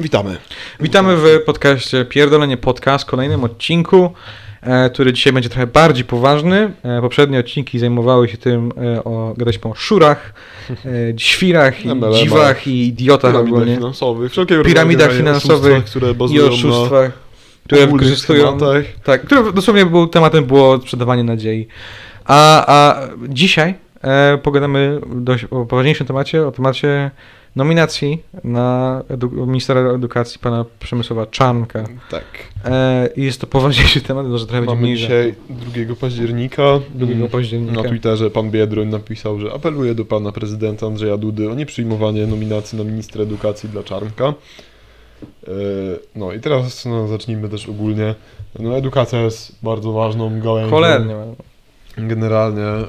Witamy. Witamy w podcaście Pierdolenie Podcast, kolejnym odcinku, e, który dzisiaj będzie trochę bardziej poważny. E, poprzednie odcinki zajmowały się tym, e, o, gadać o szurach, świrach, i dziwach i idiotach Piramidach ogólnie. finansowych, Piramidach finansowych I oszustwach, które wykorzystują... Tak, które dosłownie był, tematem było sprzedawanie nadziei. A, a dzisiaj e, pogadamy dość o poważniejszym temacie, o temacie nominacji na edu- ministra edukacji pana Przemysława Czarnka. Tak. E, i jest to poważniejszy temat, może trochę będzie Mamy mniej. dzisiaj 2 października. 2 Mm, października. Na Twitterze pan Biedroń napisał, że apeluje do pana prezydenta Andrzeja Dudy o nieprzyjmowanie nominacji na ministra edukacji dla Czarnka. E, No i teraz no, zacznijmy też ogólnie. No, edukacja jest bardzo ważną gałęzią. Cholernie. Generalnie e,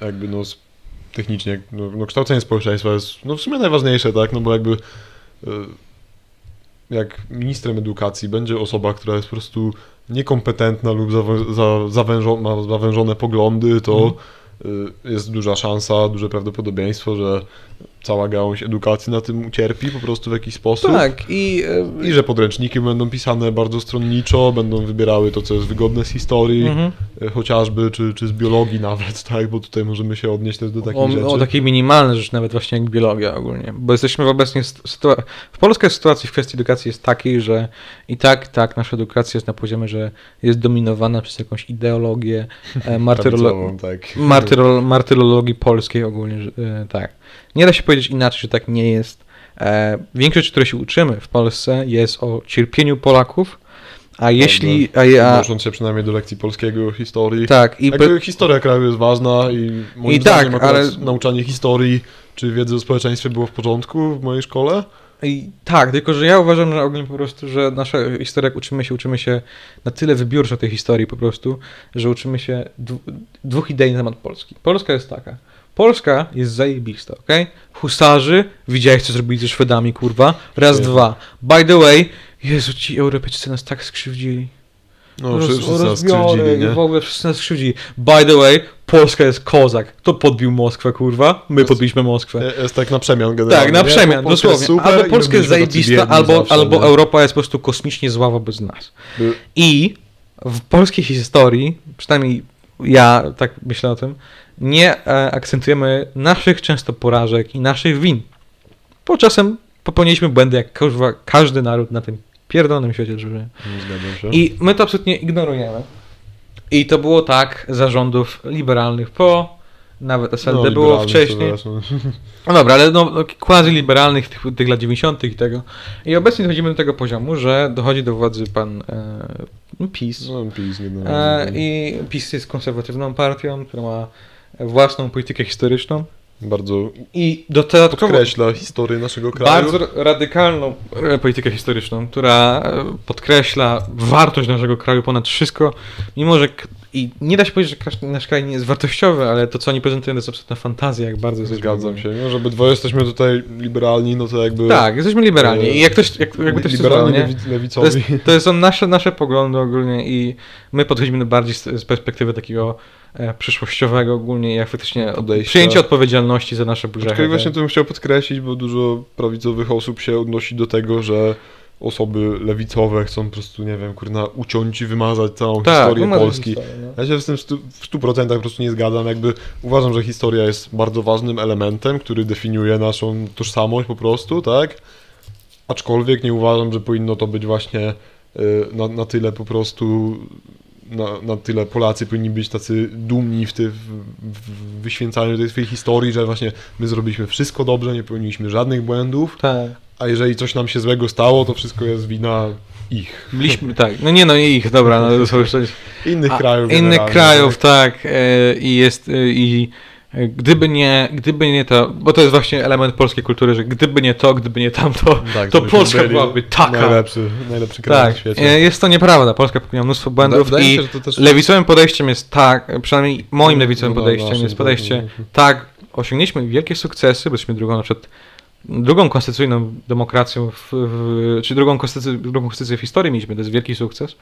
jakby no technicznie no, no kształcenie społeczeństwa jest no w sumie najważniejsze, tak, no bo jakby e, jak ministrem edukacji będzie osoba, która jest po prostu niekompetentna lub zawę, za, zawężo, ma zawężone poglądy, to y, jest duża szansa, duże prawdopodobieństwo, że cała gałąź edukacji na tym ucierpi po prostu w jakiś sposób. Tak, i, e, I że podręczniki będą pisane bardzo stronniczo, będą wybierały to, co jest wygodne z historii, mhm. e, chociażby, czy, czy z biologii nawet, tak, bo tutaj możemy się odnieść też do takich o, rzeczy. o takie minimalne rzeczy, nawet właśnie jak biologia ogólnie. Bo jesteśmy obecnie. Sytua- w polskiej sytuacji w kwestii edukacji jest takiej, że i tak, tak, nasza edukacja jest na poziomie, że jest dominowana przez jakąś ideologię e, martyrolo- tak. martyrol- martyrologii polskiej ogólnie. Że, tak. Nie da się powiedzieć inaczej, że tak nie jest. E, większość, której się uczymy w Polsce, jest o cierpieniu Polaków. A jeśli. A, ja, Odnosząc się przynajmniej do lekcji polskiego, historii. tak, i Jakby historia kraju jest ważna i moim I zdaniem tak, ale- nauczanie historii czy wiedzy o społeczeństwie było w porządku w mojej szkole. I tak, tylko że ja uważam, że ogólnie po prostu, że nasza historia, jak uczymy się, uczymy się na tyle wybiórczo tej historii po prostu, że uczymy się dwóch idei na temat Polski. Polska jest taka. Polska jest zajebista, okej? Husarzy, widziałeś co zrobili ze Szwedami, kurwa? Raz, dwa. By the way, Jezu, ci Europejczycy nas tak skrzywdzili. No, wszyscy nas skrzywdzili, nie? w ogóle wszyscy nas skrzywdzili. By the way, Polska jest kozak. Kto podbił Moskwę, kurwa? My Jest- podbiliśmy Moskwę. Je- Jest tak na przemian generalnie. Tak, na nie? przemian, Polska dosłownie. super albo Polska jest zajebista, albo, zawsze, albo nie? Europa jest po prostu kosmicznie zła wobec nas. By- I w polskiej historii, przynajmniej ja tak myślę o tym, nie e, akcentujemy naszych często porażek i naszych win. Bo czasem popełniliśmy błędy, jak każdy naród na tym pierdolonym świecie żyje. I my to absolutnie ignorujemy. I to było tak zarządów liberalnych po, nawet SLD No, było wcześniej. No dobra, ale no, no quasi-liberalnych tych, tych lat 90. i tego. I obecnie dochodzimy do tego poziomu, że dochodzi do władzy pan e, PiS. No, PiS E. I PiS jest konserwatywną partią, która ma własną politykę historyczną. Bardzo I dodatkowo podkreśla historię naszego kraju. bardzo radykalną e, politykę historyczną, która e, podkreśla wartość naszego kraju ponad wszystko, mimo że i nie da się powiedzieć, że nasz kraj nie jest wartościowy, ale to, co oni prezentują, to jest absolutna fantazja, jak bardzo jesteśmy Zgadzam się. No, żeby dwa jesteśmy tutaj liberalni, no to jakby... Tak, jesteśmy liberalni. I jak ktoś, jak, jakby ktoś liberalni To, lewicowi. jest, to są nasze, nasze poglądy ogólnie i my podchodzimy bardziej z, z perspektywy takiego e, przyszłościowego ogólnie, jak faktycznie od, Podejścia. przyjęcie odpowiedzialności za nasze grzechy. Aczkolwiek właśnie to bym chciał podkreślić, bo dużo prawicowych osób się odnosi do tego, że osoby lewicowe chcą po prostu, nie wiem, kurna, uciąć i wymazać całą Tak, historię Polski. historię, no. Ja się z tym w stu- w 100% po prostu nie zgadzam. Jakby uważam, że historia jest bardzo ważnym elementem, który definiuje naszą tożsamość po prostu, tak? Aczkolwiek nie uważam, że powinno to być właśnie y, na, na tyle po prostu na, na tyle Polacy powinni być tacy dumni w, ty, w, w wyświęcaniu tej swojej historii, że właśnie my zrobiliśmy wszystko dobrze, nie popełniliśmy żadnych błędów, Tak. a jeżeli coś nam się złego stało, to wszystko jest wina ich. Byliśmy, tak, no nie no, nie ich, dobra, no to są. Innych krajów. Innych krajów, tak, e, i jest, e, i gdyby nie, gdyby nie to, bo to jest właśnie element polskiej kultury, że gdyby nie to, gdyby nie tamto, Tak, to Polska byłaby taka. Najlepszy, najlepszy kraj Tak, na świecie. e, jest to nieprawda, Polska popełniła mnóstwo błędów mi i się, też- lewicowym podejściem jest tak, przynajmniej moim lewicowym No, podejściem naszym, jest tak, podejście, no. tak, osiągnęliśmy wielkie sukcesy, bo jesteśmy drugą na przykład drugą konstytucyjną demokracją, w, w, czy drugą konstytucję, drugą konstytucję w historii mieliśmy, to jest wielki sukces,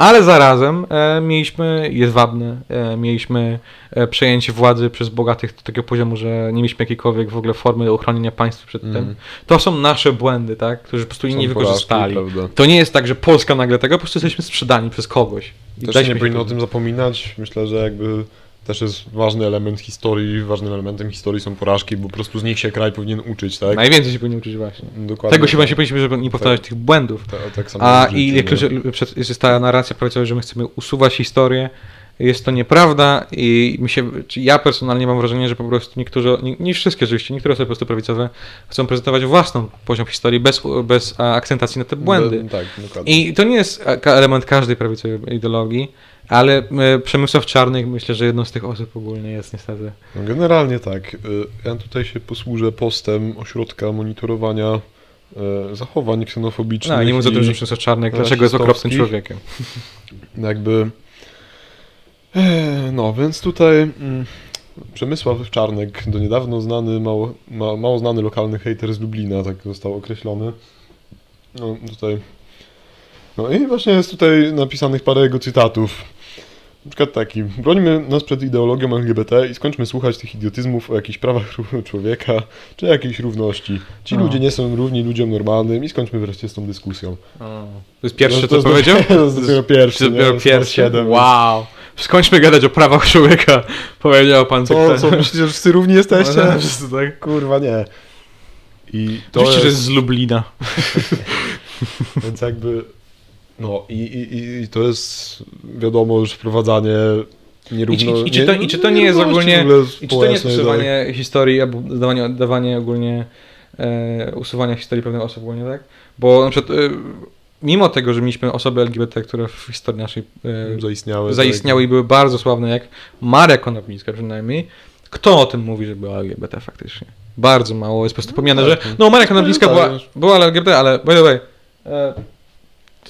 Ale zarazem e, mieliśmy jedwabne, e, mieliśmy e, przejęcie władzy przez bogatych do takiego poziomu, że nie mieliśmy jakiejkolwiek w ogóle formy ochronienia państwa przed Mhm. tym. To są nasze błędy, tak? Którzy po prostu inni wykorzystali. porażki. To nie jest tak, że Polska nagle tego, po prostu jesteśmy sprzedani przez kogoś. I Też nie powinno o tym zapominać. Myślę, że jakby też jest ważny element historii. Ważnym elementem historii są porażki, bo po prostu z nich się kraj powinien uczyć, tak? Najwięcej się powinien uczyć właśnie. Dokładnie. Tego się właśnie powinniśmy, żeby nie powtarzać tych błędów. Tak, tak samo A i jak przed- jest ta narracja prawicowa, że my chcemy usuwać historię, jest to nieprawda i mi się, ja personalnie mam wrażenie, że po prostu niektórzy, nie, nie wszystkie oczywiście, niektóre osoby po prostu prawicowe chcą prezentować własną poziom historii bez, bez akcentacji na te błędy. Tak, dokładnie. I to nie jest element każdej prawicowej ideologii, ale e, Przemysław Czarnych myślę, że jedną z tych osób ogólnie jest niestety. No generalnie tak. Y, Ja tutaj się posłużę postem ośrodka monitorowania y, zachowań ksenofobicznych. No, nie mówiąc o tym, że Przemysław Czarnych dlaczego jest okropnym człowiekiem. Jakby. e, No, więc tutaj mm, Przemysław Czarnek, do niedawno znany, mało, ma, mało znany lokalny hater z Lublina, tak został określony. No, tutaj. No i właśnie jest tutaj napisanych parę jego cytatów. Na przykład taki. Brońmy nas przed ideologią LGBT i skończmy słuchać tych idiotyzmów o jakichś prawach człowieka czy jakiejś równości. Ci No. ludzie nie są równi ludziom normalnym i skończmy wreszcie z tą dyskusją. To jest pierwszy, No, to, jest powiedział? To jest dopiero pierwszy. Nie? dopiero Jest pierwszy? siedem, wow. Skończmy gadać o prawach człowieka, powiedział pan Co, Tykta. co, myślicie, że wszyscy równi jesteście? No, wszyscy tak. Kurwa, nie. I to Oczywiście, jest, że jest z Lublina. więc jakby, no i, i, i- to jest, wiadomo, już wprowadzanie nierówno... I, i, i, czy to, I czy to nie jest ogólnie... I czy to nie jest społecznej, usuwanie historii, albo dawanie, dawanie ogólnie... E, usuwania historii pewnych osób ogólnie, tak? Bo na przykład... E, mimo tego, że mieliśmy osoby LGBT, które w historii naszej e, tak, zaistniały. zaistniały i były bardzo sławne, jak Maria Konopnicka przynajmniej. Kto o tym mówi, że była LGBT faktycznie? Bardzo mało jest po prostu pomijane, że tak. no Maria Konopnicka była, Pamiętasz? była LGBT, ale by the way, e,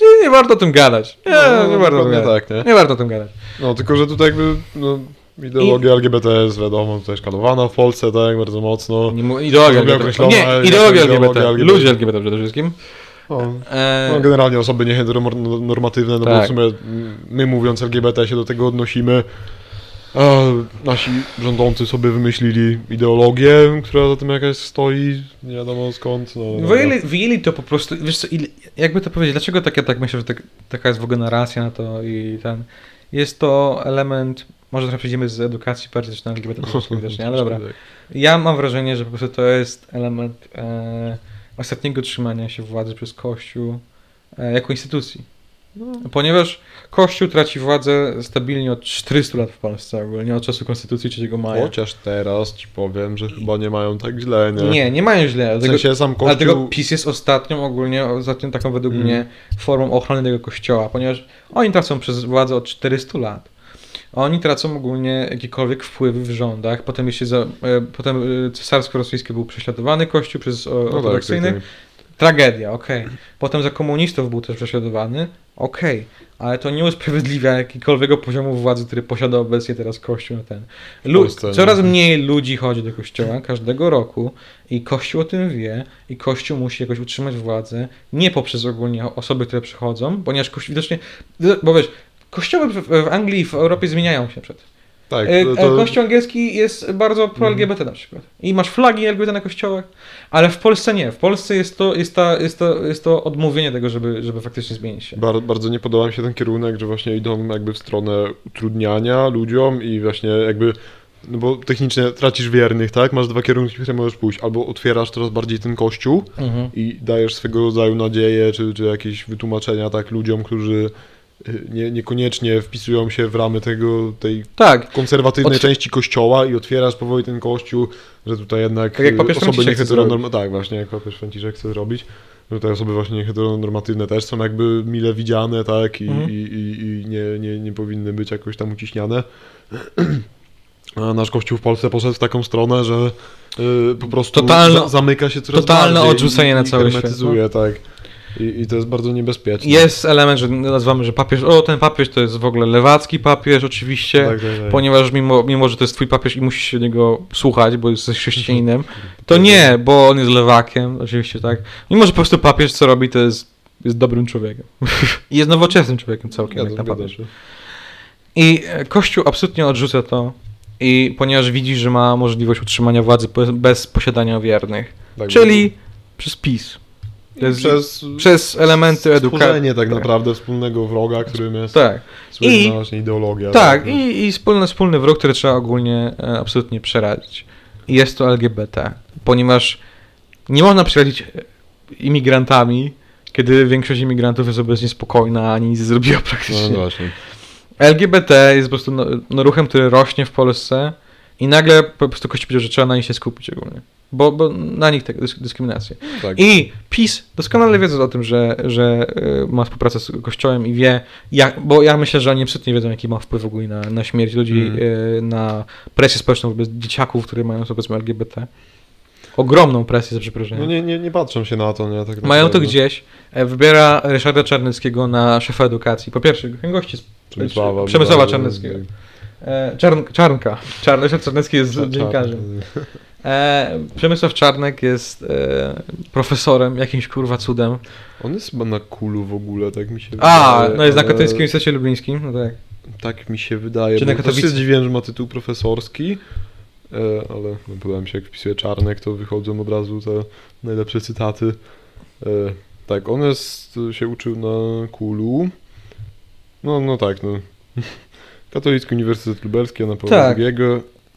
nie, nie warto o tym gadać. Nie, No, nie warto o tym gadać. tak, nie? Nie warto o tym gadać. No, tylko, że tutaj jakby, no, ideologia LGBT jest, wiadomo, tutaj szkalowana w Polsce, tak, bardzo mocno. Nie, ideologia LGBT. Nie, ideologia LGBT. LGBT. Ludzie LGBT przede wszystkim. E, No, generalnie osoby nieheteronormatywne, no bo Tak. w sumie my mówiąc LGBT się do tego odnosimy. A nasi rządzący sobie wymyślili ideologię, która za tym jakaś stoi, nie wiadomo skąd. No, no, Wyjęli, wyjęli to po prostu, wiesz co, jakby to powiedzieć, dlaczego tak, ja tak myślę, że tak, taka jest w ogóle narracja na to i ten, jest to element, może trochę przejdziemy z edukacji bardziej na LGBT widocznie, ale dobra. Ja mam wrażenie, że po prostu to jest element e, ostatniego trzymania się władzy przez Kościół e, jako instytucji. No, Ponieważ Kościół traci władzę stabilnie od 400 lat w Polsce ogólnie, od czasu Konstytucji 3 maja. Chociaż teraz ci powiem, że chyba nie mają tak źle, nie? Nie, nie mają źle. W Dlatego, sensie sam Dlatego Kościół... PiS jest ostatnią ogólnie, ostatnią taką według Mm. mnie formą ochrony tego kościoła, ponieważ oni tracą przez władzę od 400 lat. Oni tracą ogólnie jakiekolwiek wpływy w rządach. Potem jeszcze za, e, potem e, cesarsko-rosyjski był prześladowany kościół przez e, No tak, ortodoksyjny. tak, tak. Tragedia, okej. Potem za komunistów był też prześladowany, okej. Ale to nie usprawiedliwia jakiekolwiek poziomu władzy, który posiada obecnie teraz Kościół na ten. Lu- Polsce, nie? coraz mniej ludzi chodzi do Kościoła każdego roku i Kościół o tym wie i Kościół musi jakoś utrzymać władzę, nie poprzez ogólnie osoby, które przychodzą, ponieważ Kościół widocznie, bo wiesz, kościoły w, w Anglii i w Europie zmieniają się przed. Tak, E, to, e, to, Kościół angielski jest bardzo pro-LGBT na przykład. I masz flagi LGBT na kościołach, ale w Polsce nie. W Polsce jest to, jest ta, jest to, jest to odmówienie tego, żeby, żeby faktycznie zmienić się. Bar- bardzo nie podoba mi się ten kierunek, że właśnie idą jakby w stronę utrudniania ludziom i właśnie jakby, no bo technicznie tracisz wiernych, tak? Masz dwa kierunki, które możesz pójść. Albo otwierasz coraz bardziej ten kościół Mhm. i dajesz swego rodzaju nadzieję, czy, czy jakieś wytłumaczenia tak ludziom, którzy nie, niekoniecznie wpisują się w ramy tego, tej Tak. konserwatywnej Otw- części kościoła i otwierasz powoli ten kościół, że tutaj jednak Tak jak osoby nieheteronormatywne, tak właśnie jak papież Franciszek chce zrobić, że tutaj osoby właśnie nieheteronormatywne też są jakby mile widziane, tak, i, Mhm. i, i, i nie, nie, nie powinny być jakoś tam uciśniane. A nasz kościół w Polsce poszedł w taką stronę, że y, po prostu Totalne- za, zamyka się coraz totalne bardziej odrzucenie i, na cały świat, no. tak. I, I to jest bardzo niebezpieczne. Jest element, że nazywamy, że papież, o ten papież to jest w ogóle lewacki papież oczywiście, Tak, tak, tak. ponieważ mimo, mimo, że to jest twój papież i musisz się niego słuchać, bo jesteś chrześcijaninem, to nie, bo on jest lewakiem, oczywiście tak. Mimo, że po prostu papież co robi, to jest jest dobrym człowiekiem. I jest nowoczesnym człowiekiem całkiem, Ja jak zgadza się. I e, Kościół absolutnie odrzuca to, i ponieważ widzi, że ma możliwość utrzymania władzy bez- bez posiadania wiernych. Tak, Czyli przez PiS. Jest przez, przez elementy edukacji. tak tak. naprawdę wspólnego wroga, którym jest Tak, słynna I- właśnie ideologia. tak. I, i wspólny, wspólny wróg, który trzeba ogólnie e, absolutnie przeradzić. I jest to LGBT, ponieważ nie można przeradzić e, imigrantami, kiedy większość imigrantów jest obecnie spokojna, ani nic nie zrobiła No praktycznie. właśnie. LGBT jest po prostu no, no, ruchem, który rośnie w Polsce i nagle po prostu Kościół powiedział, że trzeba na nich się skupić ogólnie. Bo, bo na nich tak, dysk- dyskryminacja. Tak. I PiS doskonale wiedząc o tym, że, że y, ma współpracę z Kościołem i wie, jak, bo ja myślę, że oni absolutnie wiedzą, jaki ma wpływ ogólnie na, na śmierć ludzi, Mhm. y, na presję społeczną wobec dzieciaków, które mają powiedzmy LGBT. Ogromną presję, za przeproszeniem. No nie, nie, nie patrzą się na to, nie? Tak Mają to gdzieś. E, Wybiera Ryszarda Czarneckiego na szefa edukacji. Po pierwsze, gości z Przemysława. Przemysława Czarneckiego. E, Czarn, Czarnka. Czarn, Ryszard Czarnecki jest dziennikarzem. E, Przemysław Czarnek jest e, profesorem, jakimś kurwa cudem. On jest chyba na kulu w ogóle, tak mi się A, wydaje. no jest na ale- Katolickim Uniwersytecie Lublińskim, no tak. Tak mi się wydaje. Czy na też Katowice? się zdziwiłem, że ma tytuł profesorski, e, ale no, się, jak wpisuję Czarnek, to wychodzą od razu te najlepsze cytaty. E, tak, on jest, się uczył na kulu. No, no tak, no. Katolicki Uniwersytet Lubelski, a na Pawła Tak. II.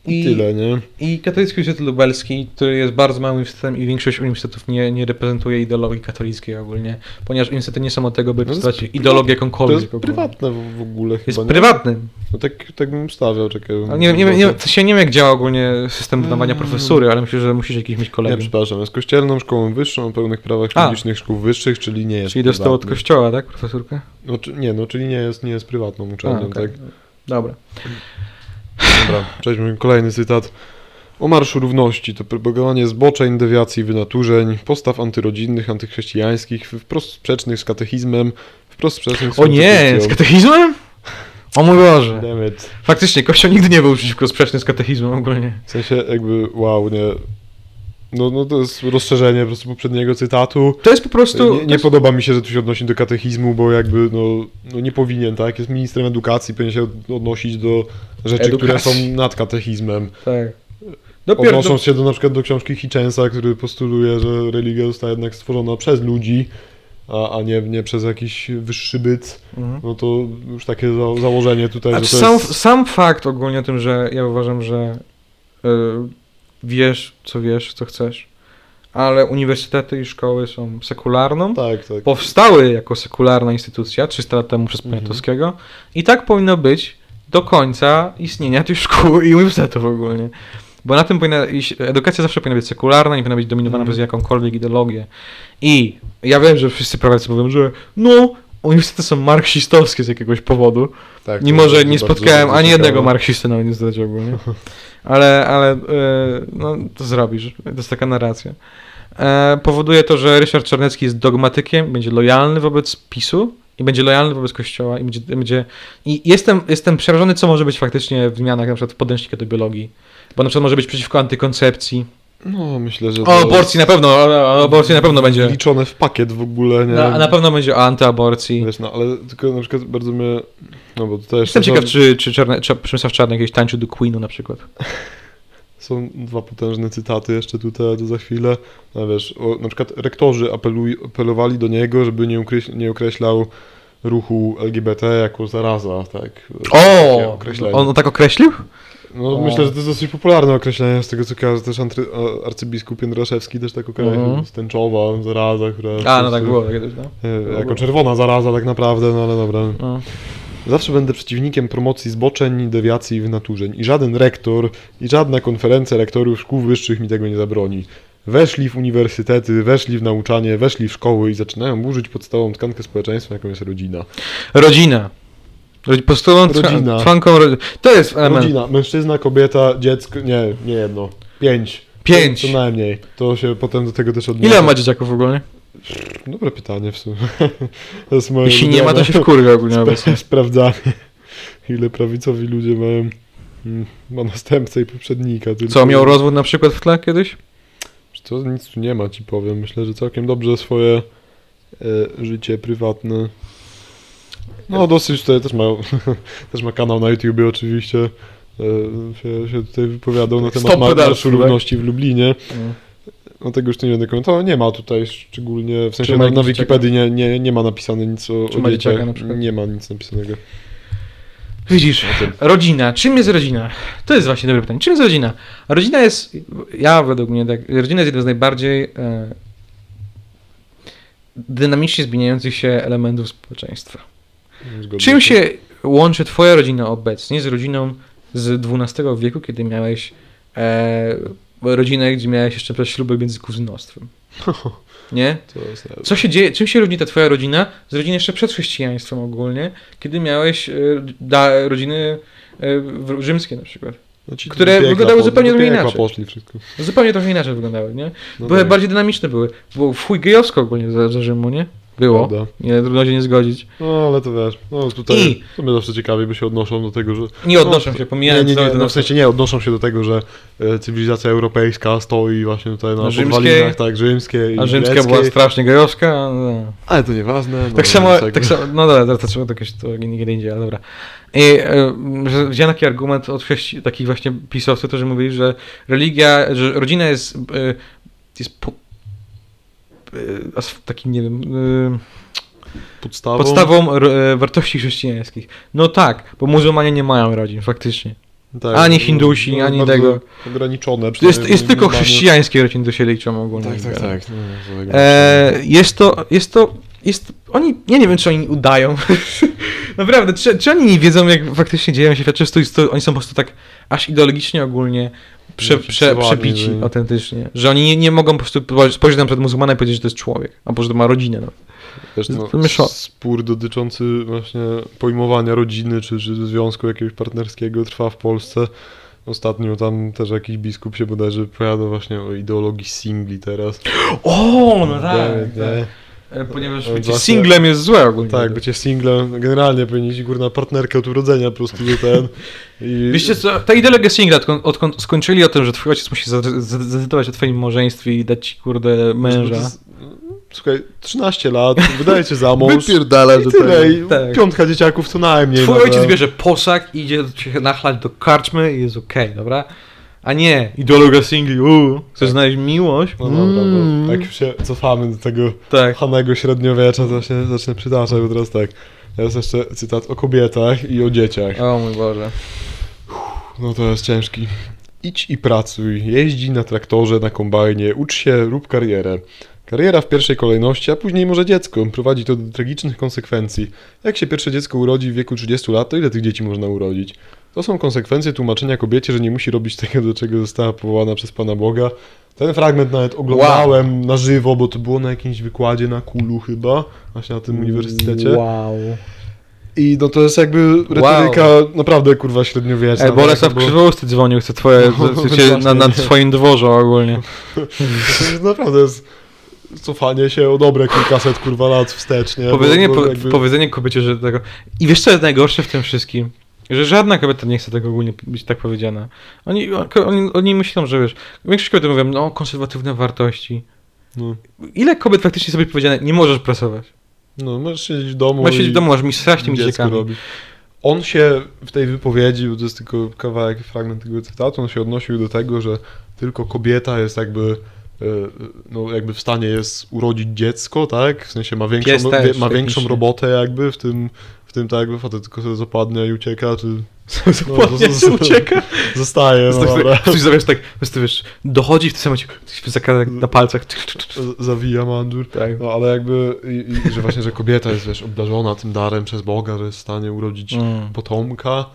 I I, tyle, nie? I Katolicki Uniwersytet Lubelski, który jest bardzo małym uniwersytetem i większość uniwersytetów nie, nie reprezentuje ideologii katolickiej ogólnie, ponieważ uniwersytety nie są od tego, by No to jest ideologię To jakąkolwiek. jest ogólnie. prywatne w, ogóle chyba, Jest nie? prywatnym. No tak, tak bym stawiał, czekaj. Ale nie, nie, nie, to się nie wiem, jak działa ogólnie system Mm. wydawania profesury, ale myślę, że musisz jakiś mieć Nie, kolegę. przepraszam, jest kościelną szkołą wyższą o pełnych prawach A. publicznych szkół wyższych, czyli nie jest Czyli dostał od prywatny. kościoła, tak, profesurkę? No, czy, nie, no czyli nie jest, nie jest prywatną A, uczelnią, okej. tak? Dobra. Dobra, przejdźmy kolejny cytat. O Marszu Równości to propagowanie zboczeń, dewiacji wynaturzeń, postaw antyrodzinnych, antychrześcijańskich, wprost sprzecznych z katechizmem, wprost sprzecznych z O nie, z katechizmem? O mój Boże. Faktycznie, Kościół nigdy nie był przeciwko sprzeczny z katechizmem ogólnie. W sensie jakby, wow, nie... No, no to jest rozszerzenie po prostu poprzedniego cytatu. To jest po prostu... Nie, nie jest- podoba mi się, że tu się odnosi do katechizmu, bo jakby no, no nie powinien, tak? Jest ministrem edukacji, powinien się od- odnosić do rzeczy, które są Edukacji. nad katechizmem. Tak. Dopiero Odnosząc się do na przykład do książki Hitchensa, który postuluje, że religia została jednak stworzona przez ludzi, a, a nie, nie przez jakiś wyższy byt, Mhm. no to już takie za, założenie tutaj, to sam, jest... sam fakt ogólnie o tym, że ja uważam, że y, wiesz, co wiesz, co chcesz, ale uniwersytety i szkoły są sekularną, Tak, tak. powstały jako sekularna instytucja 300 lat temu przez Mhm. Poniatowskiego i tak powinno być do końca istnienia tych szkół i uniwersytetów ogólnie. Bo na tym powinna iść, edukacja zawsze powinna być sekularna, nie powinna być dominowana Mhm. przez jakąkolwiek ideologię. I ja wiem, że wszyscy prawicy mówią, że no, uniwersytety są marksistowskie z jakiegoś powodu, tak mimo że nie spotkałem ani jednego marksisty na uniwersytecie ogólnie. Ale, ale e, no, to zrobisz, to jest taka narracja. E, powoduje to, że Ryszard Czarnecki jest dogmatykiem, będzie lojalny wobec PiSu i będzie lojalny wobec Kościoła i będzie... będzie I jestem, jestem przerażony, co może być faktycznie w zmianach na przykład podręcznika do biologii. Bo na przykład może być przeciwko antykoncepcji. No, myślę, że O to aborcji na pewno, o, aborcji na pewno będzie. liczone w pakiet w ogóle, nie? Na, na pewno będzie o antyaborcji. Wiesz, no, ale tylko na przykład bardzo mnie... No bo tutaj jeszcze Jestem ciekaw, czy, czy, Czarne, czy Przemysław Czarnek kiedyś tańczył do Queenu na przykład. są dwa potężne cytaty jeszcze tutaj, to za chwilę. No wiesz, o, na przykład rektorzy apeluj, apelowali do niego, żeby nie, ukreś, nie określał ruchu LGBT jako zaraza, tak? O! On tak określił? No, myślę, że to jest dosyć popularne określenie, z tego co kojarzę, też antry, arcybiskup Jędraszewski też tak określił, Mhm. stęczowa zaraza, która... A, no jest, tak było. Tak no. e, Jako czerwona zaraza tak naprawdę, no ale dobra. No. Zawsze będę przeciwnikiem promocji zboczeń, dewiacji i wynaturzeń. I żaden rektor, i żadna konferencja rektorów szkół wyższych mi tego nie zabroni. Weszli w uniwersytety, weszli w nauczanie, weszli w szkoły i zaczynają burzyć podstawową tkankę społeczeństwa, jaką jest rodzina. Rodzina. Podstawową Rodzina. ro... To jest element. Rodzina, mężczyzna, kobieta, dziecko, nie, nie jedno, pięć. Pięć. Co najmniej. To się potem do tego też odnosi. Ile ma dzieciaków ogólnie? Dobre pytanie w sumie. To jest moje Jeśli nie ma, to się wkurwia ogólnie obecnie. sprawdzanie, ile prawicowi ludzie mają mm, ma następcę i poprzednika. Tylko, Co, miał rozwód na przykład w tle kiedyś? Co, nic tu nie ma, ci powiem. Myślę, że całkiem dobrze swoje e, życie prywatne. No dosyć tutaj też ma, też ma kanał na YouTubie oczywiście. E, się, się tutaj wypowiadał na temat Marszu tak? Równości w Lublinie. Mm. No tego już nie będę komentował. Nie ma tutaj szczególnie, w sensie na, na Wikipedii nie, nie, nie ma napisane nic o, Czy o dzieciach. Nie ma nic napisanego. Widzisz, rodzina. Czym jest rodzina? To jest właśnie dobre pytanie. Czym jest rodzina? Rodzina jest, ja według mnie, tak, rodzina jest jednym z najbardziej e, dynamicznie zmieniających się elementów społeczeństwa. Zgodzę Czym się łączy twoja rodzina obecnie z rodziną z XII wieku, kiedy miałeś e, rodzinę, gdzie miałeś jeszcze przed ślubek między kuzynostwem? Nie? Co się dzieje, czym się różni ta twoja rodzina z rodziny jeszcze przed chrześcijaństwem ogólnie, kiedy miałeś e, da, rodziny e, rzymskie na przykład? no które wyglądały po- zupełnie piekła inaczej. poszli wszystko. Zupełnie trochę inaczej wyglądały, nie? No były tak, bardziej dynamiczne były. Było w chuj gejowsko ogólnie za, za Rzymu, nie? Było. prawda. Nie, trudno się nie zgodzić. No ale to wiesz, no tutaj I- to mnie zawsze ciekawie, bo się odnoszą do tego, że... Nie odnoszą się, Nie, pomijając nie, nie, ten no w sensie nie odnoszą się do tego, że e, cywilizacja europejska stoi właśnie tutaj na podwalinach, tak, rzymskiej A rzymska greckiej. była strasznie gejowska. No. Ale to nieważne. No, Tak samo, tak, samo, no dobra, to trzeba to jakoś to nie indziej, ale dobra. I e, że wziąłem taki argument od takich właśnie pisowców, którzy mówili, że religia, że rodzina jest, e, jest takim, nie wiem, e, Podstawą, podstawą e, wartości chrześcijańskich. No tak, bo muzułmanie nie mają rodzin, faktycznie. tak, ani Hindusi, ani bardzo tego. Ograniczone. Jest, jest tylko chrześcijańskie rodziny, to się liczą ogólnie. Tak, tak, tak. No, to jakby- E, jest to, jest to, jest, oni, ja nie wiem, czy oni udają. Naprawdę, czy, czy oni nie wiedzą, jak faktycznie dzieją się rzeczy, czy oni są po prostu tak aż ideologicznie ogólnie prze, prze, przebici że- autentycznie, że oni nie, nie mogą po prostu spojrzeć na przed muzułmana i powiedzieć, że to jest człowiek, albo że to ma rodzinę. No. Wiesz, no, spór dotyczący właśnie pojmowania rodziny, czy, czy związku jakiegoś partnerskiego trwa w Polsce. Ostatnio tam też jakiś biskup się bodajże powiada właśnie o ideologii singli teraz. O, no Nie, nie. E, Ponieważ No, bycie zawsze- singlem jest złe ogólnie. Tak, bycie singlem, generalnie powinien iść górna partnerkę od urodzenia po prostu ten. I... Wiecie co, ta ideologia singla, odkąd, odkąd skończyli o tym, że twój ojciec musi zdecydować o twoim małżeństwie i dać ci, kurde, męża. Słuchaj, 13 lat, wydaje cię za mąż. Wypierdala, że tyle, i tak. piątka dzieciaków co najmniej. Twój dobra. ojciec bierze posag i idzie cię nachlać do karczmy i jest okej, dobra? A nie, ideologia singli, uuu, chcesz znaleźć miłość? No dobra, Mm. bo jak już się cofamy do tego Tak. Hanego średniowiecza, to się zacznę przytaczać, bo teraz tak. Jest jeszcze cytat o kobietach i o dzieciach. O mój Boże. No to jest ciężki. Idź i pracuj, jeździ na traktorze, na kombajnie, ucz się, rób karierę. Kariera w pierwszej kolejności, a później może dziecko. Prowadzi to do tragicznych konsekwencji. Jak się pierwsze dziecko urodzi w wieku 30 lat, to ile tych dzieci można urodzić? To są konsekwencje tłumaczenia kobiecie, że nie musi robić tego, do czego została powołana przez Pana Boga. Ten fragment nawet oglądałem na żywo, bo to było na jakimś wykładzie na Kulu chyba, właśnie na tym uniwersytecie. Wow. I no to jest jakby retoryka naprawdę kurwa średniowieczna. Ej, Bolesław tak, bo- Krzywousty dzwonił, chce twoje, No, na, na twoim dworze ogólnie. To jest naprawdę jest cofanie się o dobre kilkaset kurwa lat wstecz, nie? Powiedzenie, Bo- bo jakby- powiedzenie kobiecie, że tego... I wiesz co jest najgorsze w tym wszystkim? Że żadna kobieta nie chce tego ogólnie być tak powiedziana. Oni, oni, oni myślą, że wiesz, większość kobiet mówią, no konserwatywne wartości. No, Ile kobiet faktycznie sobie powiedziane, nie możesz pracować. no możesz siedzieć w domu Możesz siedzieć w domu, masz mi dzieciakami. robić. On się w tej wypowiedzi, bo to jest tylko kawałek, fragment tego cytatu, on się odnosił do tego, że tylko kobieta jest jakby no jakby w stanie jest urodzić dziecko, tak? W sensie ma większą, Pies też, wie, ma większą technicznie. robotę jakby w tym, w tym tak jakby facet tylko sobie zapadnia i ucieka, czy Dokładnie, No, ucieka. zostaje, no, tak, dobra. Zamiast tak, po wiesz, dochodzi w tym momencie, ktoś zakłada na palcach. zawija mandur. Tak. No ale jakby, i, i, że właśnie, że kobieta jest, wiesz, obdarzona tym darem przez Boga, że jest w stanie urodzić Mm. potomka.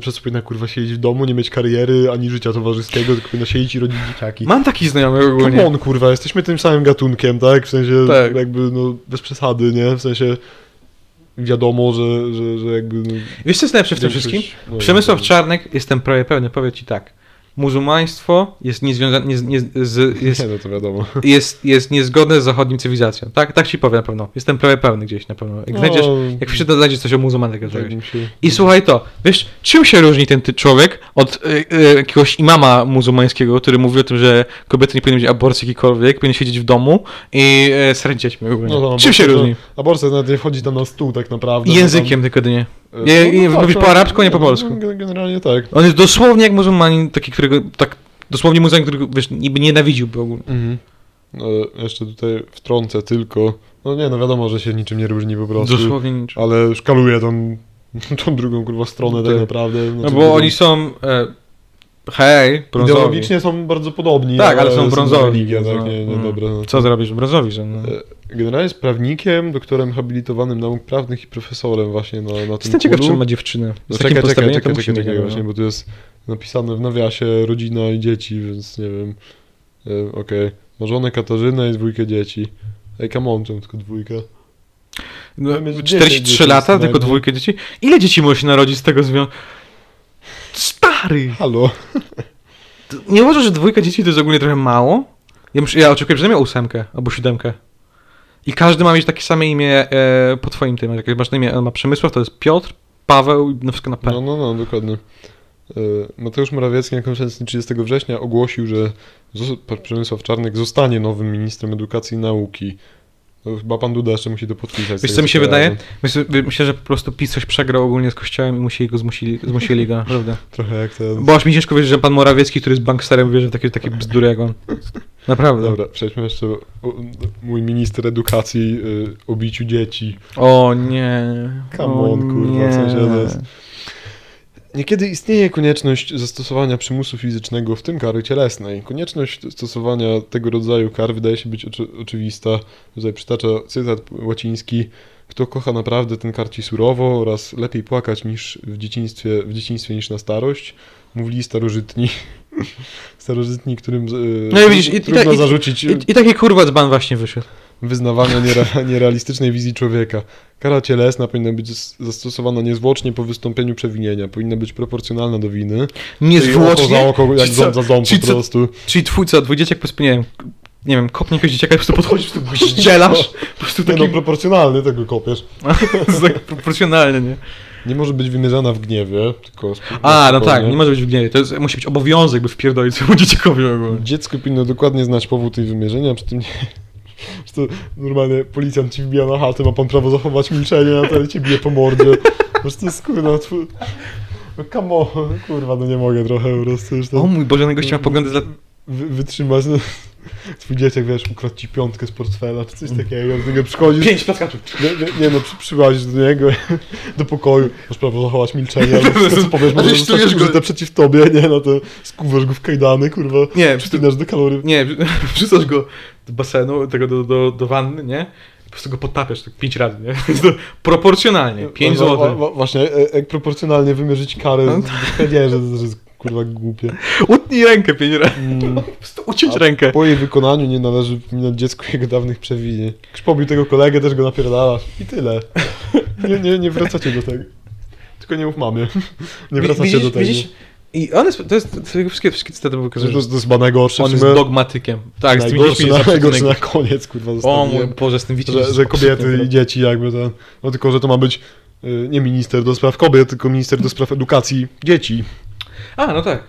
Przez co powinna kurwa siedzieć w domu, nie mieć kariery, ani życia towarzyskiego, tylko powinna siedzieć i rodzić dzieciaki. Mam taki znajomy Come ogólnie. on, kurwa, jesteśmy tym samym gatunkiem, tak? W sensie, Tak. jakby, no, bez przesady, nie? W sensie, wiadomo, że, że, że jakby... No, Wiesz co jest najlepsze w tym wszystkim? Przemysław Czarnek, jestem prawie pewny, powie ci tak. Muzułmaństwo jest niezwiązane, nie, nie, z, jest, Nie, no to wiadomo. jest, jest niezgodne z zachodnim cywilizacją. Tak, tak ci powiem na pewno. Jestem prawie pewny gdzieś na pewno. Jak znajdziesz, No, jak to znajdziesz coś o muzułmanach. tak czegoś. się... I słuchaj to, wiesz, czym się różni ten ty człowiek od y, y, jakiegoś imama muzułmańskiego, który mówi o tym, że kobiety nie powinny mieć aborcji jakiejkolwiek, powinny siedzieć w domu i y, srać dziećmi. No to czym się różni? Aborcja nawet nie wchodzi tam na stół tak naprawdę. Językiem tylko nie. Tam, Nie, nie, tak, mówisz no, po arabsku, a nie po no, polsku. gen- Generalnie tak. On jest dosłownie jak muzułmanin, taki, którego, tak, dosłownie muzułmanin, którego, wiesz, niby nienawidziłby ogólnie. Mhm. No, jeszcze tutaj wtrącę tylko. No nie, no wiadomo, że się niczym nie różni po prostu. Dosłownie niczym. Ale szkaluje tą, tą drugą kurwa stronę tak Tak. naprawdę. No Znaczy, bo oni są, e, hej, brązowi. Ideologicznie są bardzo podobni. Tak, ale są brązowi. Religia, tak, No, nie, nie no. dobre. No. Co zrobisz? Brązowi są. No. E, Generalnie jest prawnikiem, doktorem habilitowanym nauk prawnych i profesorem właśnie na, na tym Jestem ciekaw, czy ma dziewczynę. No Z czekaj, czekaj, czekaj, musi czekaj, czekaj, no. właśnie, bo tu jest napisane w nawiasie rodzina i dzieci, więc nie wiem. E, Okej. Ma żonę Katarzynę i dwójkę dzieci. Ej, come on, tylko dwójkę? No, Mieć 43 dzieci lata, tylko dwójkę dzieci. Ile dzieci może się narodzić z tego związku? Stary! Halo? Nie uważasz, że dwójka dzieci to jest ogólnie trochę mało? Ja, ja oczekuję przynajmniej ósemkę albo siódemkę. I każdy ma mieć takie same imię e, po twoim tym. Jak masz na imię, on ma Przemysław, to jest Piotr, Paweł i na wszystko na P. No, no, no, dokładnie. E, Mateusz Morawiecki na konferencji 30 września ogłosił, że Przemysław Czarnek zostanie nowym ministrem edukacji i nauki. To chyba pan Duda jeszcze musi to podpisać. Wiesz, co mi się wydaje? Myślę, myślę, że po prostu PiS coś przegrał ogólnie z kościołem i musieli go zmusili, zmusili go, naprawdę. Trochę jak ten... Bo aż mi ciężko wierzyć, że pan Morawiecki, który jest banksterem, wierzy w takie, takie bzdury jak on. Naprawdę. Dobra, przejdźmy jeszcze o, mój minister edukacji y, o biciu dzieci. O nie. Come o on, kurwa, nie. w sensie to jest- Niekiedy istnieje konieczność zastosowania przymusu fizycznego, w tym kary cielesnej. Konieczność stosowania tego rodzaju kar wydaje się być oczy, oczywista. Tutaj przytacza cytat łaciński. Kto kocha naprawdę, ten karci surowo oraz lepiej płakać niż w dzieciństwie, w dzieciństwie niż na starość. Mówili starożytni. starożytni, którym y, No i widzisz, i- i trudno tak- i- zarzucić I, I taki kurwa dzban właśnie wyszedł. Wyznawania niere, nierealistycznej wizji człowieka. Kara cielesna powinna być zastosowana niezwłocznie po wystąpieniu przewinienia. Powinna być proporcjonalna do winy. Oko za Niezwłocznie. oko, jak ząb za ząb po prostu. Czyli twój co, twój dzieciak po prostu, nie wiem, nie wiem, kopnie jakiegoś dzieciaka i po prostu podchodzisz, po prostu zdzielasz. Po prostu Nie taki... no, proporcjonalny tego kopiesz. tak proporcjonalne, nie? Nie może być wymierzana w gniewie, tylko A, no tak, nie może być w gniewie. To jest, musi być obowiązek, by wpierdolić swojemu dzieciakowi ogólnie. Dziecko powinno dokładnie znać powód tej wymierzenia, przy tym nie... Że to normalnie policjant ci wbija na chatę, ma pan prawo zachować milczenie, a ten cię bije po mordzie. Bo to jest kurwa, twój... No come on, kurwa, no nie mogę trochę po prostu już to... O mój Boże, gości ma poglądy z lat... wy, wytrzymać. No. Twój dzieciak, wiesz, ukradł ci piątkę z portfela, czy coś takiego, do niego przychodzisz. Pięć plaskaczów. Nie, nie, nie no, przy, przyłazisz do niego, do pokoju, masz prawo zachować milczenie, ale wszystko co powiesz może zostać użyte przeciw tobie, nie, no to skuwasz go w kajdany, kurwa, Nie, przypinasz do kalory. Nie, wrzucasz go do basenu, tego do, do, do wanny, nie? Po prostu go potapiasz tak pięć razy, nie? Proporcjonalnie, pięć Wa- wa- złotych. wa- Właśnie, e, jak proporcjonalnie wymierzyć karę, No no, nie, że to jest kurwa głupie. Utnij rękę pięć razy. Mm. Po prostu uciąć rękę. Po jej wykonaniu nie należy wypominać dziecku jego dawnych przewinień. Jak pobił tego kolegę, też go napierdalasz. I tyle. Nie, nie, nie wracacie do tego. Tylko nie mów mamie. Nie wracacie widzisz, do tego. Widzisz? I on jest, to jest, to jego wszystkie, wszystkie cytaty To, pokazują, to, to jest chyba najgorsze. on jest dogmatykiem. Tak, z tymi najgorsze, dziećmi na, na koniec, kurwa, O mój. Boże, z tym widzimy. że, że kobiety i dzieci jakby ten... No tylko, że to ma być y, nie minister do spraw kobiet, tylko minister do spraw edukacji dzieci. A, no tak.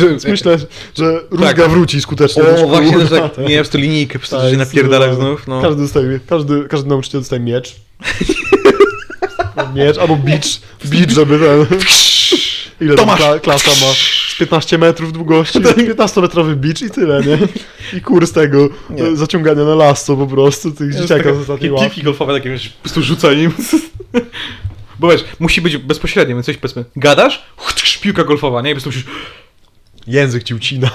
Więc myślę, że różga Tak. wróci skutecznie. O, właśnie, że tak, nie, po prostu linijkę, po prostu Tak, że się napierdalać no. znów, no. Każdy, dostaje, każdy, każdy nauczyciel dostaje miecz. miecz albo bicz. Bicz, żeby ten... Ile tam Tomasz! kla, klasa ma? Z 15 metrów długości. 15-metrowy bicz i tyle, nie? I kurs tego Nie. e, zaciągania na lasso po prostu tych dzieciaków z ostatniej ławki. piłki golfowe, takie wiesz, po prostu rzuca nim. Bo wiesz, musi być bezpośrednio, więc coś powiedzmy, gadasz, piłka golfowa, nie? I po prostu musisz, Język ci ucina.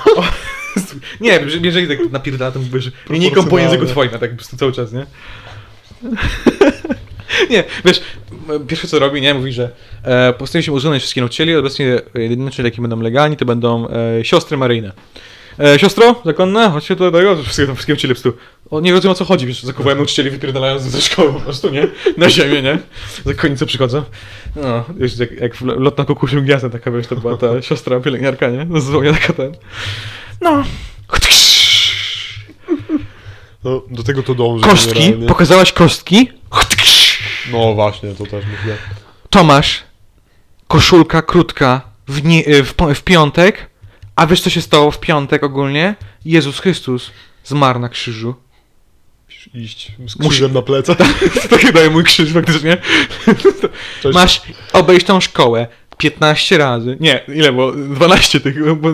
nie, jeżeli tak napierdala, to mówisz, linijką po języku twoim, a tak po prostu cały czas, nie? Nie, wiesz, pierwsze co robi, nie, mówi, że e, postanowił się usunąć wszystkie nauczycieli, obecnie jedyne nauczyciele, jakie będą legalni, to będą e, siostry maryjne. E, siostro, zakonna, chodźcie tutaj do tego, wszystkiego, tam wszystkiego cię tu. O, nie rozumiem o co chodzi, wiesz, zakuwałem nauczycieli wypierdalając ze szkoły po prostu, nie? Na ziemię, nie? Zakonnice przychodzą. No, wiesz, jak, jak w lot na kukusiu gwiazdę taka, wiesz, to była ta siostra pielęgniarka, nie? Dosłownie taka ten. No. No, do tego to dąży Kostki, pokazałaś kostki. No właśnie, to też myślę. Tomasz, koszulka krótka w, nie, y, w, w piątek, a wiesz co się stało w piątek ogólnie? Jezus Chrystus zmarł na krzyżu. Musisz iść z krzyżem na plecach. tak daje mój krzyż faktycznie. Cześć. Masz obejść tą szkołę 15 razy. Nie, ile było? 12 tych. bo-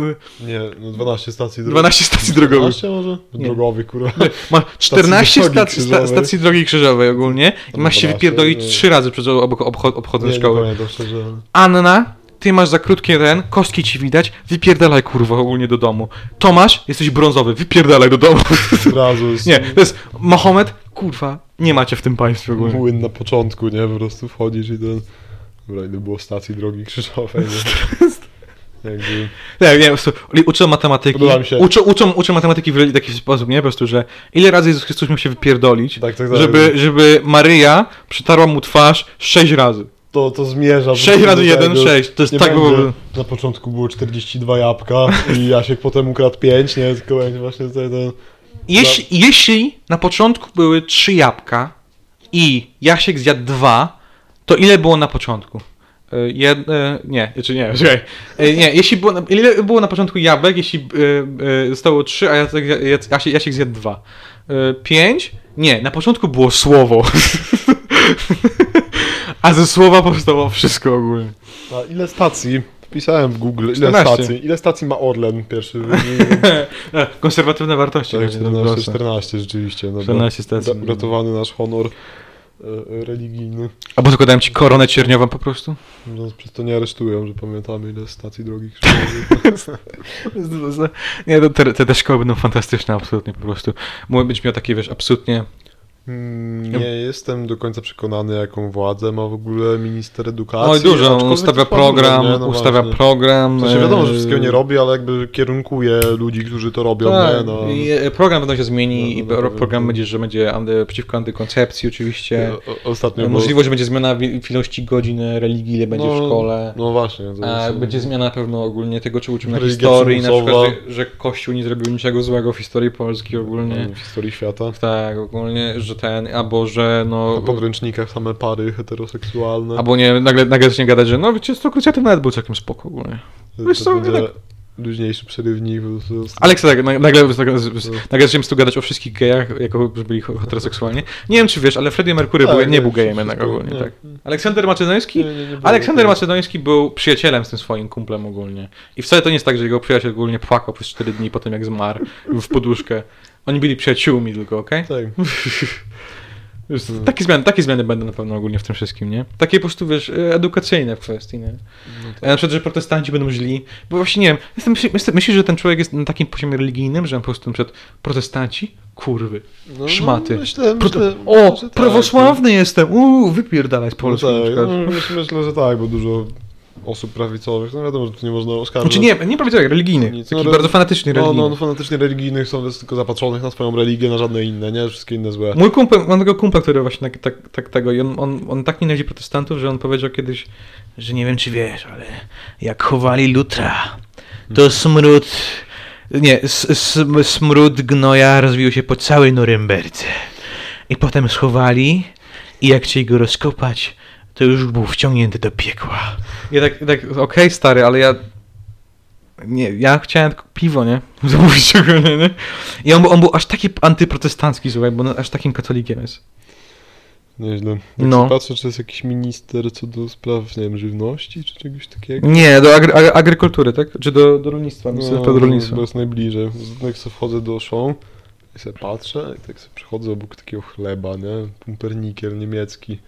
Nie, no 12 stacji drogowych. 12 stacji drogowych. 12 może? Nie. Drogowych, kurwa. Ma 14 drogi stacji, sta, krzyżowej. stacji drogi krzyżowej ogólnie i No masz się 12, wypierdolić nie. 3 razy przez obok obcho- obchodząc Nie, nie szkołę. pamiętam szczerze. Anna, ty masz za krótkie ten, kostki ci widać, wypierdalaj kurwa ogólnie do domu. Tomasz, jesteś brązowy, wypierdalaj do domu. Od razu jest nie, to jest Mahomet, kurwa, nie macie w tym państwie ogólnie. młyn na początku, nie? Po prostu wchodzisz i ten... Dobra, ile było stacji drogi krzyżowej, nie? Jakby... Nie, nie, po prostu uczą matematyki, uczą, uczą, uczą matematyki w taki sposób, nie? Po prostu, że ile razy Jezus Chrystus miał się wypierdolić, Tak, tak, tak. żeby, żeby Maryja przytarła mu twarz sześć razy. To, to zmierza. po 6 prostu razy do 1, tego. 6. To jest Nie tak było... Na początku było 42 jabłka i Jasiek potem ukradł 5, nie? Tylko właśnie tutaj ten... Jeśli, jeśli na początku były trzy jabłka i Jasiek zjadł dwa, to ile było na początku? E, Jed, e, nie, czy nie, czekaj. E, Nie, jeśli było, ile było na początku jabłek, jeśli zostało trzy, a Jacek, Jasiek, Jasiek zjadł dwa? Pięć? Nie, na początku było słowo. A ze słowa powstało wszystko ogólnie. A ile stacji? Wpisałem w Google, ile 14. stacji? Ile stacji ma Orlen pierwszy? Konserwatywne wartości. Tak, będzie 14, proste. 14 rzeczywiście. No, 14 stacji. Uratowany nasz honor e, religijny. Albo tylko dałem ci koronę cierniową po prostu? No, przez to nie aresztują, że pamiętamy ile stacji drogi krzyżowych. Nie, to te, te, te szkoły będą fantastyczne, absolutnie po prostu. Mógł być miał takie, wiesz, absolutnie. Mm, Nie jestem do końca przekonany, jaką władzę ma w ogóle minister edukacji. Oj, dużo. On ustawia fajnie, program, nie? No ustawia właśnie. program. To się wiadomo, że e, wszystkiego nie robi, ale jakby kierunkuje ludzi, którzy to robią, Tak, nie? No. i e, program będą się zmieni No, no, i no, pro- no, program no. będzie, że będzie anty, przeciwko antykoncepcji oczywiście. O- Ostatnio było- Możliwość, że będzie zmiana ilości godzin religii, ile będzie w No, szkole. No właśnie. Jest- będzie zmiana na pewno ogólnie tego, czy uczymy na historii, na przykład, że, że Kościół nie zrobił niczego złego w historii Polski ogólnie. w historii świata. Tak, ogólnie, że ten, albo że no... Na podręcznikach same pary heteroseksualne. Albo nie, nagle, nagle zacznie gadać, że no wiecie, 100 krucjatów nawet był całkiem spoko ogólnie. To wiesz co, będzie jednak- luźniejszy przerywnik. po prostu. Aleks tak, nagle, nagle, nagle zaczniemy tu gadać o wszystkich gejach, jako że byli heteroseksualni. Nie wiem czy wiesz, ale Freddie Mercury Tak, był, nie nie, był gejem jednak ogólnie, nie. tak. Aleksander Macedoński? Nie, nie było Aleksander. Macedoński był przyjacielem z tym swoim kumplem ogólnie. I wcale to nie jest tak, że jego przyjaciel ogólnie płakał przez 4 dni po tym jak zmarł w poduszkę. Oni byli przyjaciółmi tylko, okej? Tak. Wiesz, Hmm. Takie, zmiany, takie zmiany będą na pewno ogólnie w tym wszystkim, nie? Takie po prostu, wiesz, e, edukacyjne w kwestii, nie? No tak. Na przykład, że protestanci będą źli, bo właśnie nie wiem, jestem, myślę, myślisz, że ten człowiek jest na takim poziomie religijnym, że po prostu na przykład protestanci, kurwy, No, szmaty. No, myślę, Prote- myślę, o, że tak, prawosławny jestem, uuu, wypierdalaj z No, Polski na tak, no, myślę, myślę, że tak, bo dużo osób prawicowych, no wiadomo, że tu nie można oskarżyć. Znaczy nie, nie prawicowych, religijnych, Nic, taki no, bardzo fanatycznie No, religijny. no, no fanatycznie religijnych są więc tylko zapatrzonych na swoją religię, na żadne inne, nie? Wszystkie inne złe. Mój kumpel, mam tego kumpla, który właśnie tak, tak, tak tego i on, on, on tak nienawidzi protestantów, że on powiedział kiedyś, że nie wiem czy wiesz, ale jak chowali Lutra, to smród, nie, smród gnoja rozwijał się po całej Norymberdze. I potem schowali i jak chcieli go rozkopać, to już był wciągnięty do piekła. Ja tak, tak okej stary, ale ja nie, ja chciałem tylko piwo, nie? Zamówić ogólnie, nie? I on, był- on był aż taki antyprotestancki, słuchaj, bo on aż takim katolikiem jest. Nieźle. Jak No. no. patrzę, czy jest jakiś minister co do spraw, nie wiem, żywności, czy czegoś takiego. Nie, do agry, ag- agrykultury, tak? Czy do, do rolnictwa, No, do rolnictwa. To jest najbliżej. Jak sobie wchodzę do show i sobie patrzę, jak tak sobie przechodzę obok takiego chleba, nie? Pumpernikiel niemiecki.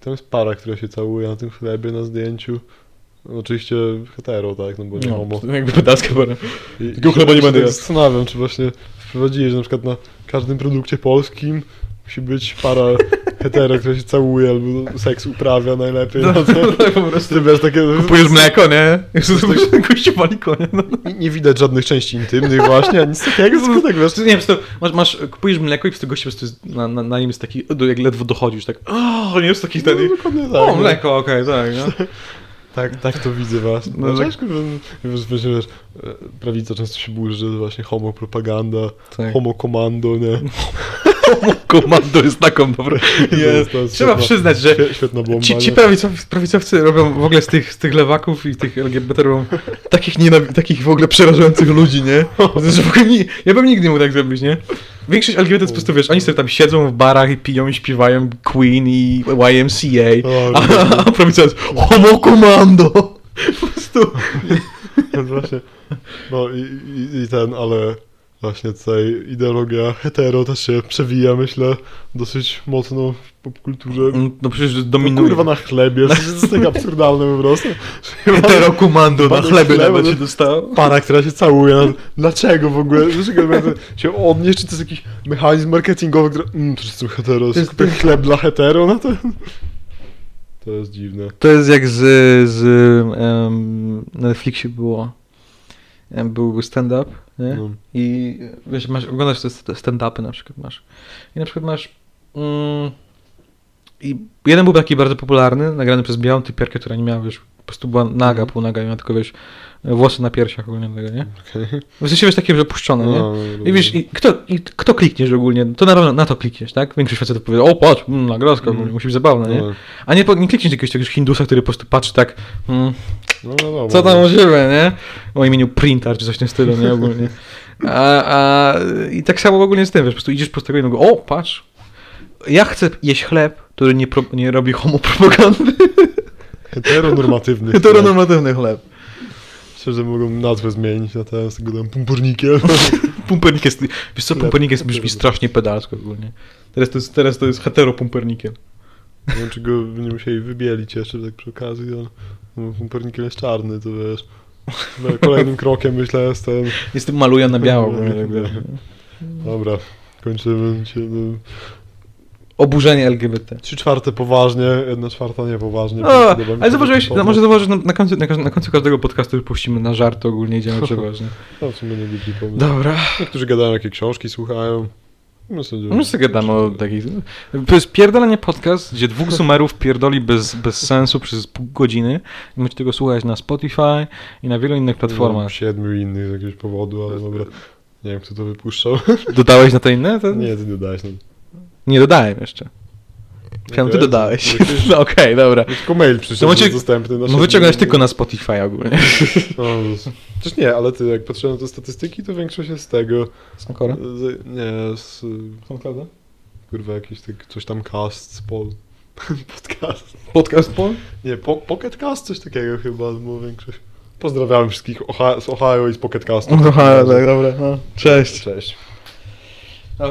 Tam jest para, która się całuje na tym chlebie na zdjęciu. Oczywiście hetero, tak, no bo nie homo. No, jakby pedalska. I, Takiego i chleba nie będę jadł. zastanawiam, czy właśnie wprowadzili, że na przykład na każdym produkcie polskim musi być para hetero, który się całuje albo seks uprawia najlepiej. No, No, to, tak po prostu. ty wiesz, takie... Kupujesz mleko, nie? Gościu wali konia, no. Nie, nie widać żadnych części intymnych właśnie, ani nic takiego, tylko tak wiesz... Nie wiem, masz, masz, kupujesz mleko i po prostu gościu po prostu na, na, na nim jest taki, jak ledwo dochodzisz, tak, o, nie jest taki No, ten, dokładnie tak. o, no. mleko, okej, tak, no. Tak, tak to widzę właśnie. No, No, że- wiesz, wiesz, wiesz, prawica często się burzy, że właśnie homopropaganda, Tak. homokomando, nie? Komando jest taką dobrą. Jest. Trzeba przyznać, że świe- Świetna bomba, ci, ci prawicowcy, robią w ogóle z tych, z tych lewaków i tych LGBT robią takich, nienawi- takich w ogóle przerażających ludzi, nie? Że w ogóle nie, ja bym nigdy nie mógł tak zrobić, nie? Większość LGBT po prostu, wiesz, oni sobie tam siedzą w barach i piją i śpiewają Queen i YMCA, O, a, a homo komando. Po prostu. No właśnie. No i, i, i ten, ale właśnie tutaj ideologia hetero też się przewija, myślę, dosyć mocno w popkulturze. No przecież No, dominuje. kurwa na chlebie, to jest tak absurdalne po prostu. Hetero komando na chleba, nawet no. się dostało. Para, która się całuje. no, Dlaczego w ogóle? Dlaczego się odnieść? Czy to jest jakiś mechanizm marketingowy, który... Mm, to jest hetero, To jest- jest chleb dla hetero, no to... To jest dziwne. To jest jak z, z um, na Netflixie było. Em, Był stand-up, nie? No. I wiesz, masz, oglądasz te stand-upy na przykład masz. I na przykład masz. Mm, I jeden był taki bardzo popularny, nagrany przez białą typiarkę, która nie miała, wiesz, po prostu była naga, Mhm. półnaga i miała tylko, wiesz, włosy na piersiach ogólnie tego, nie? Okej. W sensie, wiesz, takie, że puszczone, nie? No, I wiesz, i kto, i kto klikniesz ogólnie, to na, pewno na to klikniesz, tak? Większość facetów powie, o patrz, mm, nagrodzka Mm. musi być zabawne, nie? No, A nie, nie klikniesz jakiegoś takiego Hindusa, który po prostu patrzy tak, mm, no, no, no, co tam u siebie, nie? O imieniu Printar, czy coś w tym stylu, nie? Ogólnie. A, a, I tak samo ogólnie z tym, wiesz, po prostu idziesz po tego i mówisz, o, patrz, ja chcę jeść chleb, który nie, pro, nie robi homopropagandy. Heteronormatywny. Heteronormatywny chleb. Myślę, że mogą nazwę zmienić na teraz tego tam pumpernikiem. Pumpernik jest, wiesz co, pumpernik jest, brzmi strasznie pedalsko ogólnie. Teraz to jest, teraz to jest heteropumpernikiem. Nie wiem, czy go nie musieli wybielić jeszcze tak przy okazji, ale no, pumpernikiem jest czarny, to wiesz. No, Kolejnym krokiem myślę jest ten... Jestem maluję na biało. tak. Dobra, kończymy. Cię, no. Oburzenie LGBT. Trzy czwarte poważnie, jedna czwarta niepoważnie. O, ale zauważyłeś, no, może zauważyć, na, na, końcu, na, na końcu każdego podcastu puścimy na żart, ogólnie idziemy przeważnie. No, w sumie nie głupi pomysł. Dobra. Niektórzy gadają, jakie książki słuchają. Myślę, że... My sobie gadamy o takich... To jest pierdolenie podcast, gdzie dwóch sumerów pierdoli bez, bez sensu przez pół godziny i możecie tego słuchać na Spotify i na wielu innych platformach. Mam siedmiu innych z jakiegoś powodu, ale dobra. Nie wiem, kto to wypuszczał. Dodałeś na te inne? To... Nie, ty dodałeś. No. Nie dodałem jeszcze. Chciałem, ty dodałeś. No okej, dobra. Tylko mail przyszedł, To macie- dostępny. No wyciągnąć tylko na Spotify ogólnie. No, Przecież nie, ale ty jak patrzyłem na te statystyki, to większość jest z tego. Z, nie, z. Soundclouda? Kurwa, jakiś tak, coś tam cast, spol. Podcast. Podcast Paul? Nie, po, Pocket Cast, coś takiego chyba było większość. Pozdrawiam wszystkich Ohio, z Ohio i z Pocket Castu. Aha, tak, dobra. No. Cześć. Cześć.